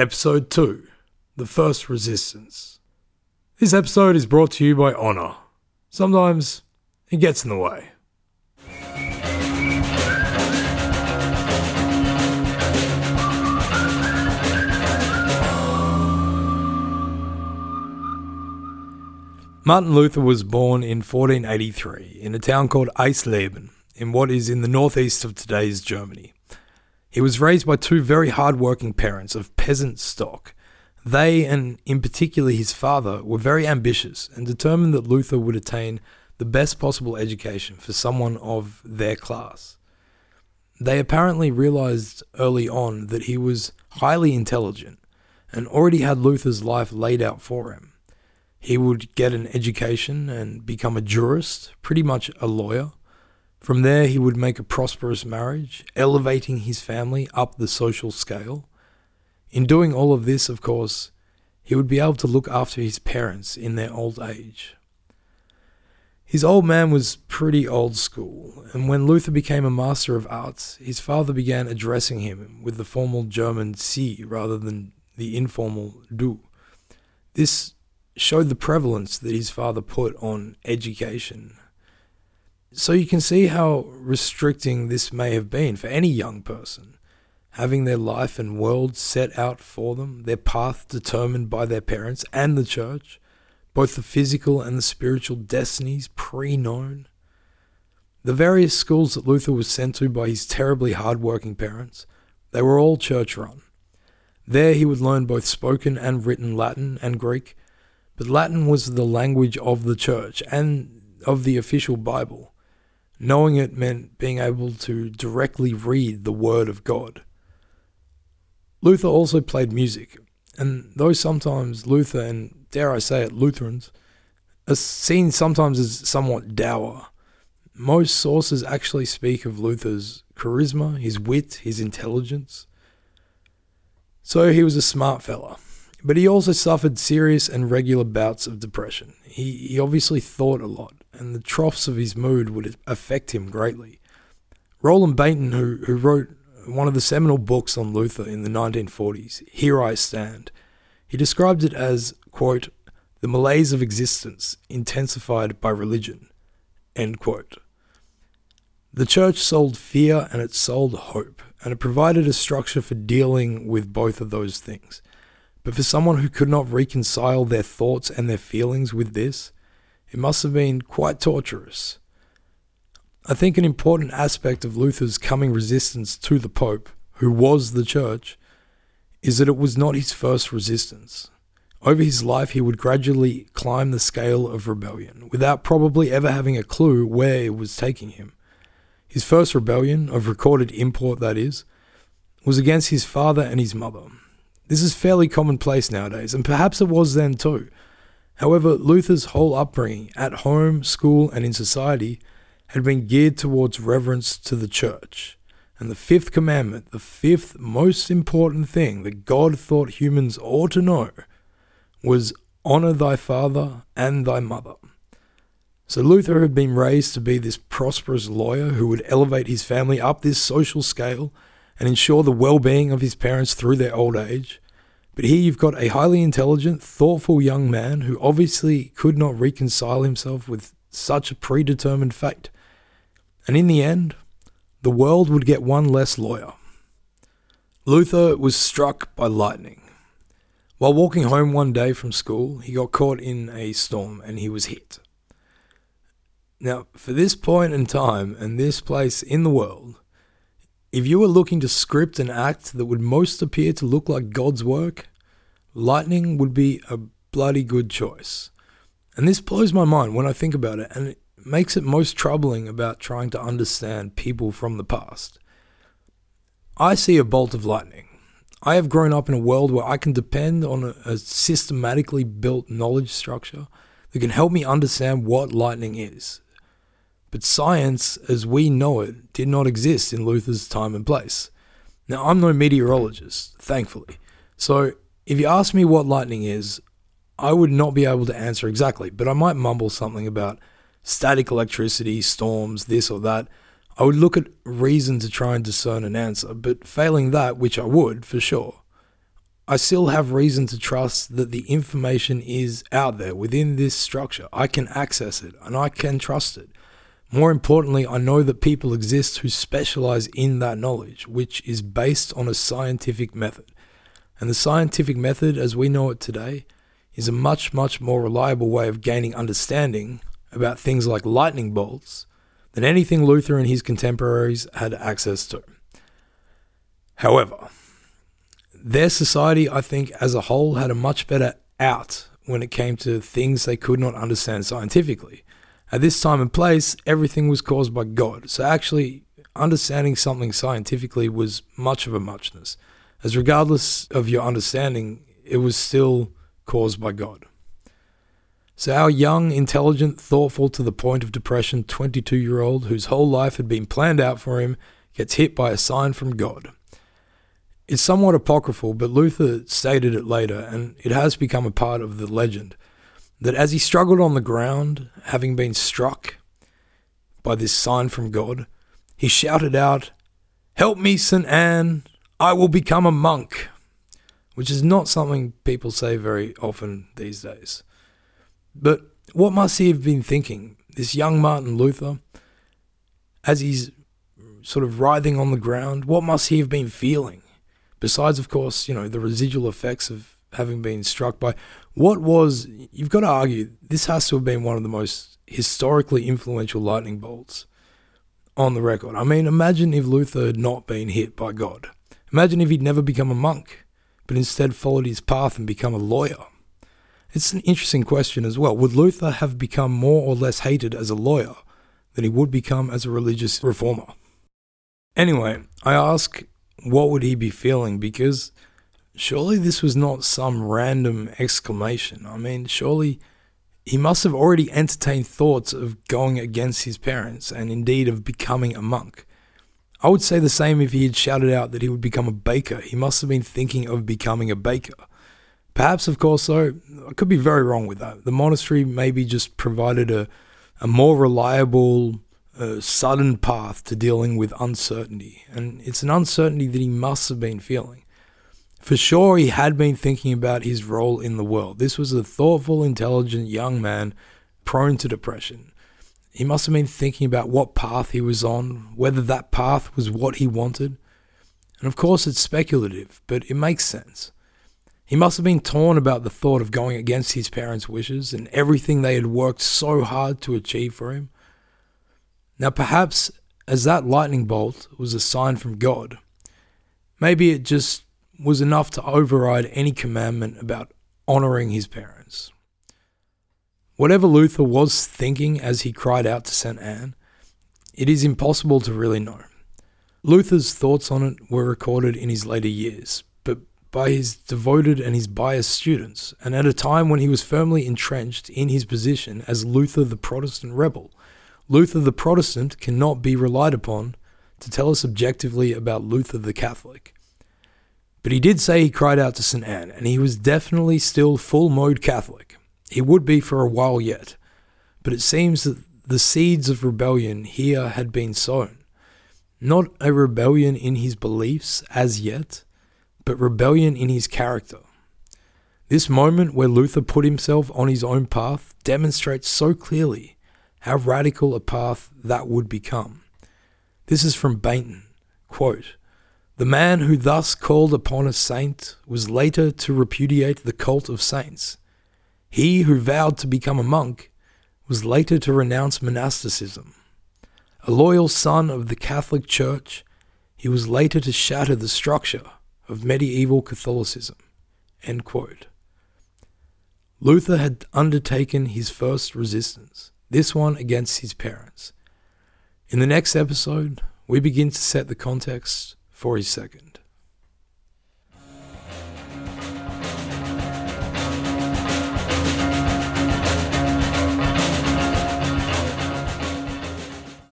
Episode 2 The First Resistance. This episode is brought to you by Honor. Sometimes it gets in the way. Martin Luther was born in 1483 in a town called Eisleben, in what is in the northeast of today's Germany. He was raised by two very hard-working parents of peasant stock. They, and in particular his father, were very ambitious and determined that Luther would attain the best possible education for someone of their class. They apparently realized early on that he was highly intelligent and already had Luther's life laid out for him. He would get an education and become a jurist, pretty much a lawyer. From there, he would make a prosperous marriage, elevating his family up the social scale. In doing all of this, of course, he would be able to look after his parents in their old age. His old man was pretty old school, and when Luther became a master of arts, his father began addressing him with the formal German Sie rather than the informal Du. This showed the prevalence that his father put on education. So you can see how restricting this may have been for any young person, having their life and world set out for them, their path determined by their parents and the church, both the physical and the spiritual destinies pre known. The various schools that Luther was sent to by his terribly hard-working parents, they were all church run. There he would learn both spoken and written Latin and Greek, but Latin was the language of the church and of the official Bible. Knowing it meant being able to directly read the Word of God. Luther also played music, and though sometimes Luther and, dare I say it, Lutherans, are seen sometimes as somewhat dour, most sources actually speak of Luther's charisma, his wit, his intelligence. So he was a smart fella but he also suffered serious and regular bouts of depression. He, he obviously thought a lot, and the troughs of his mood would affect him greatly. Roland Bainton, who, who wrote one of the seminal books on Luther in the 1940s, Here I Stand, he described it as, quote, the malaise of existence intensified by religion, end quote. The church sold fear and it sold hope, and it provided a structure for dealing with both of those things. But for someone who could not reconcile their thoughts and their feelings with this, it must have been quite torturous. I think an important aspect of Luther's coming resistance to the Pope, who was the Church, is that it was not his first resistance. Over his life, he would gradually climb the scale of rebellion, without probably ever having a clue where it was taking him. His first rebellion, of recorded import that is, was against his father and his mother. This is fairly commonplace nowadays, and perhaps it was then too. However, Luther's whole upbringing, at home, school, and in society, had been geared towards reverence to the church. And the fifth commandment, the fifth most important thing that God thought humans ought to know, was honor thy father and thy mother. So Luther had been raised to be this prosperous lawyer who would elevate his family up this social scale and ensure the well being of his parents through their old age. But here you've got a highly intelligent, thoughtful young man who obviously could not reconcile himself with such a predetermined fate. And in the end, the world would get one less lawyer. Luther was struck by lightning. While walking home one day from school, he got caught in a storm and he was hit. Now, for this point in time and this place in the world, if you were looking to script an act that would most appear to look like God's work, lightning would be a bloody good choice. And this blows my mind when I think about it, and it makes it most troubling about trying to understand people from the past. I see a bolt of lightning. I have grown up in a world where I can depend on a, a systematically built knowledge structure that can help me understand what lightning is, but science, as we know it, did not exist in Luther's time and place. Now, I'm no meteorologist, thankfully. So, if you ask me what lightning is, I would not be able to answer exactly, but I might mumble something about static electricity, storms, this or that. I would look at reason to try and discern an answer, but failing that, which I would for sure, I still have reason to trust that the information is out there within this structure. I can access it and I can trust it. More importantly, I know that people exist who specialize in that knowledge, which is based on a scientific method. And the scientific method, as we know it today, is a much, much more reliable way of gaining understanding about things like lightning bolts than anything Luther and his contemporaries had access to. However, their society, I think, as a whole, had a much better out when it came to things they could not understand scientifically. At this time and place, everything was caused by God. So actually, understanding something scientifically was much of a muchness, as regardless of your understanding, it was still caused by God. So, our young, intelligent, thoughtful to the point of depression 22 year old whose whole life had been planned out for him gets hit by a sign from God. It's somewhat apocryphal, but Luther stated it later, and it has become a part of the legend that as he struggled on the ground, having been struck by this sign from God, he shouted out, Help me, St. Anne, I will become a monk, which is not something people say very often these days. But what must he have been thinking, this young Martin Luther, as he's sort of writhing on the ground? What must he have been feeling? besides, of course, you know, the residual effects of having been struck by what was, you've got to argue, this has to have been one of the most historically influential lightning bolts on the record. I mean, imagine if Luther had not been hit by God. Imagine if he'd never become a monk, but instead followed his path and become a lawyer. It's an interesting question as well. Would Luther have become more or less hated as a lawyer than he would become as a religious reformer? Anyway, I ask what would he be feeling? Because surely this was not some random exclamation. I mean, surely he must have already entertained thoughts of going against his parents and indeed of becoming a monk. I would say the same if he had shouted out that he would become a baker. He must have been thinking of becoming a baker. Perhaps, of course, though, I could be very wrong with that. The monastery maybe just provided a, a more reliable a sudden path to dealing with uncertainty. And it's an uncertainty that he must have been feeling. For sure, he had been thinking about his role in the world. This was a thoughtful, intelligent young man prone to depression. He must have been thinking about what path he was on, whether that path was what he wanted. And of course, it's speculative, but it makes sense. He must have been torn about the thought of going against his parents' wishes and everything they had worked so hard to achieve for him. Now, perhaps as that lightning bolt was a sign from God, maybe it just was enough to override any commandment about honoring his parents. Whatever Luther was thinking as he cried out to St. Anne, it is impossible to really know. Luther's thoughts on it were recorded in his later years, but by his devoted and his biased students, and at a time when he was firmly entrenched in his position as Luther the Protestant rebel, Luther the Protestant cannot be relied upon to tell us objectively about Luther the Catholic. But he did say he cried out to St. Anne, and he was definitely still full mode Catholic. He would be for a while yet, but it seems that the seeds of rebellion here had been sown. Not a rebellion in his beliefs as yet, but rebellion in his character. This moment where Luther put himself on his own path demonstrates so clearly how radical a path that would become. This is from Bainton. Quote, the man who thus called upon a saint was later to repudiate the cult of saints. He who vowed to become a monk was later to renounce monasticism. A loyal son of the Catholic Church, he was later to shatter the structure of medieval Catholicism. Luther had undertaken his first resistance this one against his parents. In the next episode, we begin to set the context for his second.